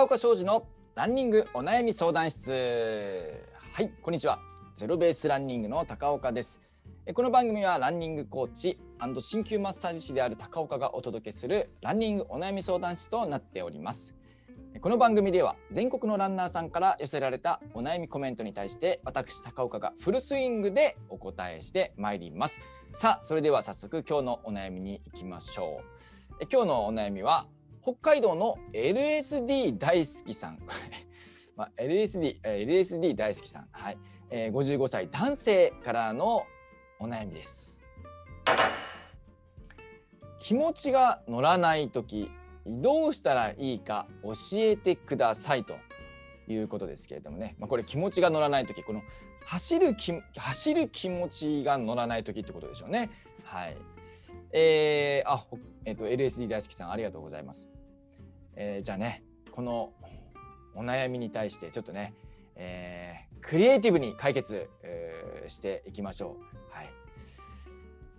高岡商事のランニングお悩み相談室。はいこんにちは。ゼロベースランニングの高岡です。この番組はランニングコーチ鍼灸マッサージ師である高岡がお届けするランニングお悩み相談室となっております。この番組では全国のランナーさんから寄せられたお悩みコメントに対して私高岡がフルスイングでお答えしてまいります。さあそれでは早速今日のお悩みに行きましょう。今日のお悩みは北海道の LSD 大好きさん。まあ、LSD、LSD 大好きさん、はい。えー、55歳男性からのお悩みです。気持ちが乗らない時どうしたらいいか教えてくださいということですけれどもね、まあ、これ気持ちが乗らない時この走るき走る気持ちが乗らない時ってことでしょうね。はい。えー、あ、えっ、ー、と LSD 大好きさんありがとうございます。えー、じゃあねこのお悩みに対してちょっとね、えー、クリエイティブに解決、えー、していきましょう。はい。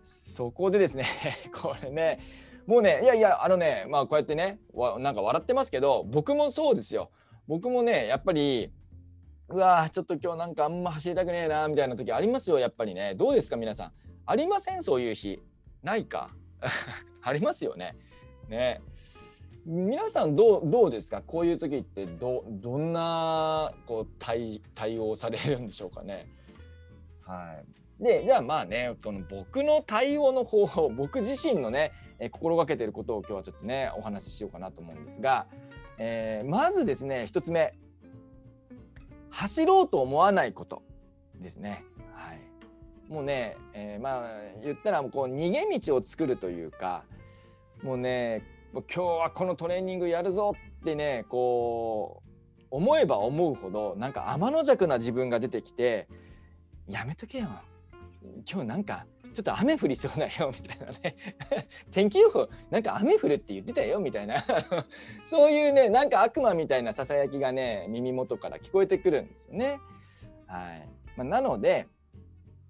そこでですね これねもうねいやいやあのねまあこうやってねわなんか笑ってますけど僕もそうですよ僕もねやっぱりうわちょっと今日なんかあんま走りたくねえなみたいな時ありますよやっぱりねどうですか皆さんありません？そういう日ないか？ありますよね。ね。皆さんどうどうですか？こういう時ってどどんなこう対対応されるんでしょうかね？はい。でじゃあまあねこの僕の対応の方法僕自身のね、心がけてることを今日はちょっとねお話ししようかなと思うんですが、えー、まずですね1つ目。走ろうと思わないことですね。もうね、えー、まあ言ったらこう逃げ道を作るというかもうね今日はこのトレーニングやるぞってねこう思えば思うほどなんか天の弱な自分が出てきてやめとけよ。今日なんかちょっと雨降りそうだよみたいなね。天気予報なんか雨降るって言ってたよみたいな。そういうねなんか悪魔みたいなささやきがね耳元から聞こえてくるんですよね。はい。まあ、なので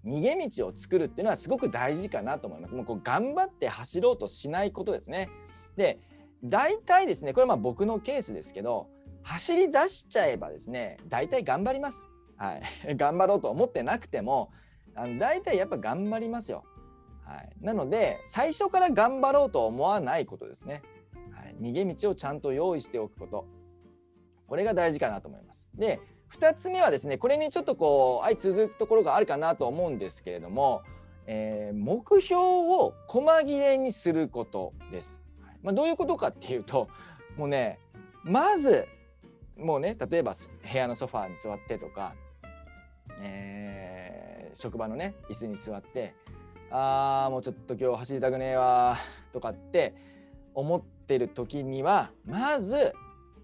逃げ道を作るっていうのはすごく大事かなと思います。もうこう頑張って走ろうとしないことですね。で大体ですねこれまあ僕のケースですけど走り出しちゃえばですね大体頑張ります。はい、頑張ろうと思ってなくてもあの大体やっぱ頑張りますよ。はい、なので最初から頑張ろうと思わないことですね。はい、逃げ道をちゃんと用意しておくこと。これが大事かなと思います。で2つ目はですねこれにちょっとこう相続くところがあるかなと思うんですけれども、えー、目標を細切れにすることです。はいまあ、どういうことかっていうともうねまずもうね例えば部屋のソファーに座ってとか、えー職場のね椅子に座ってあーもうちょっと今日走りたくねえわとかって思ってる時にはまず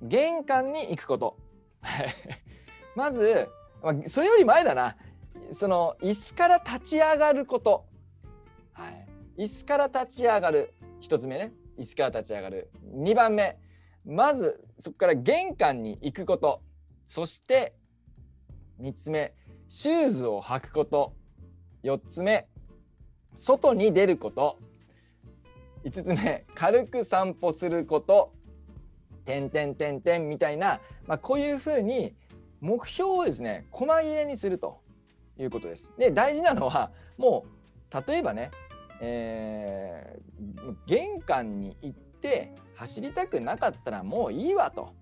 玄関に行くことまず、まあ、それより前だな。その椅子から立ち上がること、はい、椅子から立ち上がる。1つ目ね。椅子から立ち上がる。2番目。まずそこから玄関に行くこと。そして3つ目。シューズを履くこと。4つ目。外に出ること。5つ目。軽く散歩すること。点点点点みたいな、まあ、こういうふうに目標をですね細切れにするということです。で大事なのはもう例えばね、えー、玄関に行って走りたくなかったらもういいわと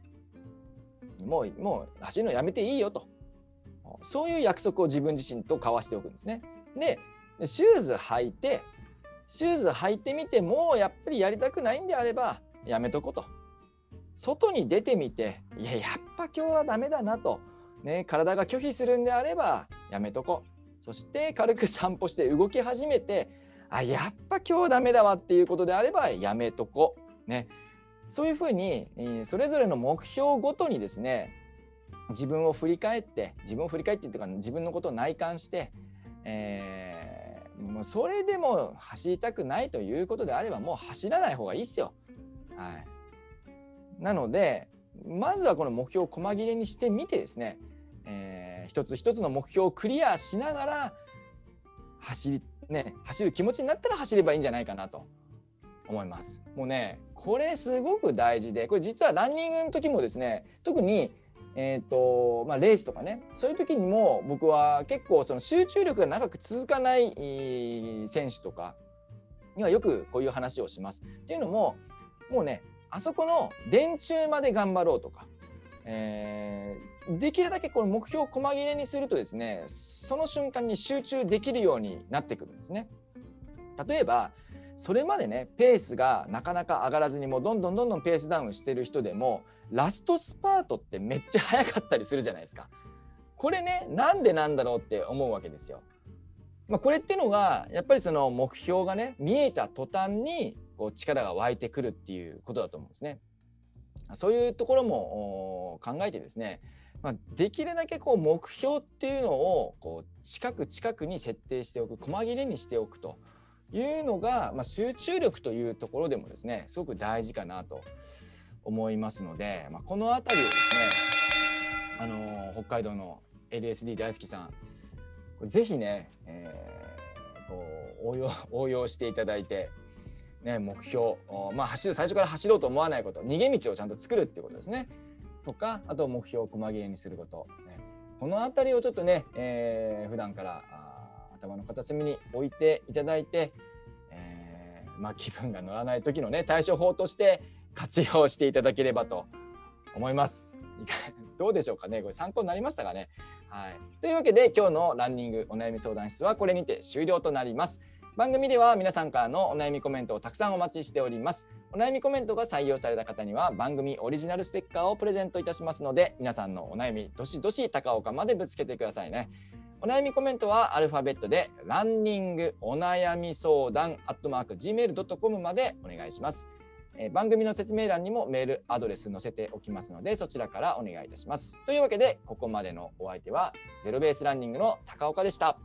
もうもう走るのやめていいよとそういう約束を自分自身と交わしておくんですね。でシューズ履いてシューズ履いてみてもうやっぱりやりたくないんであればやめとこうと。外に出てみていややっぱ今日はダメだなと、ね、体が拒否するんであればやめとこ。そして軽く散歩して動き始めてあやっぱ今日はダメだわっていうことであればやめとこ。ね、そういうふうにえそれぞれの目標ごとにですね自分を振り返って自分を振り返ってっていうか自分のことを内観して、えー、もうそれでも走りたくないということであればもう走らない方がいいっすよ。はい、なのでまずはこの目標を細切れにしてみてですね、えー、一つ一つの目標をクリアしながら走りね走る気持ちになったら走ればいいんじゃないかなと思います。もうねこれすごく大事でこれ実はランニングの時もですね特にえーとまあ、レースとかねそういう時にも僕は結構その集中力が長く続かない選手とかにはよくこういう話をします。っていうのももうねあそこの電柱まで頑張ろうとか、えー、できるだけこの目標を細切れにするとですねその瞬間に集中できるようになってくるんですね。例えばそれまでねペースがなかなか上がらずにもうどんどんどんどんペースダウンしてる人でもラストスパートってめっちゃ速かったりするじゃないですか。これねなんでなんだろうって思うわけですよ。まあ、これっていうのがやっぱりその目標がね見えた途端にこう力が湧いてくるっていうことだと思うんですね。そういうところも考えてですね、まあ、できるだけこう目標っていうのをこう近く近くに設定しておく細切れにしておくというのが、まあ、集中力というところでもですねすごく大事かなと思いますので、まあ、この辺りをですねあの北海道の LSD 大好きさんぜひね、えー、こう応用 応用していただいて、ね、目標、まあ、走る最初から走ろうと思わないこと逃げ道をちゃんと作るっていうことですねとかあと目標を細切れにすること、ね、この辺りをちょっとね、えー、普段から頭の片隅に置いていただいて、えー、まあ、気分が乗らない時のね対処法として活用していただければと思います。どうでしょうかね？これ参考になりましたかね？はい。というわけで今日のランニングお悩み相談室はこれにて終了となります。番組では皆さんからのお悩みコメントをたくさんお待ちしております。お悩みコメントが採用された方には番組オリジナルステッカーをプレゼントいたしますので皆さんのお悩みどしどし高岡までぶつけてくださいね。お悩みコメントはアルファベットでランニングお悩み相談アットマーク gmail.com までお願いします。え、番組の説明欄にもメールアドレス載せておきますのでそちらからお願いいたします。というわけでここまでのお相手はゼロベースランニングの高岡でした。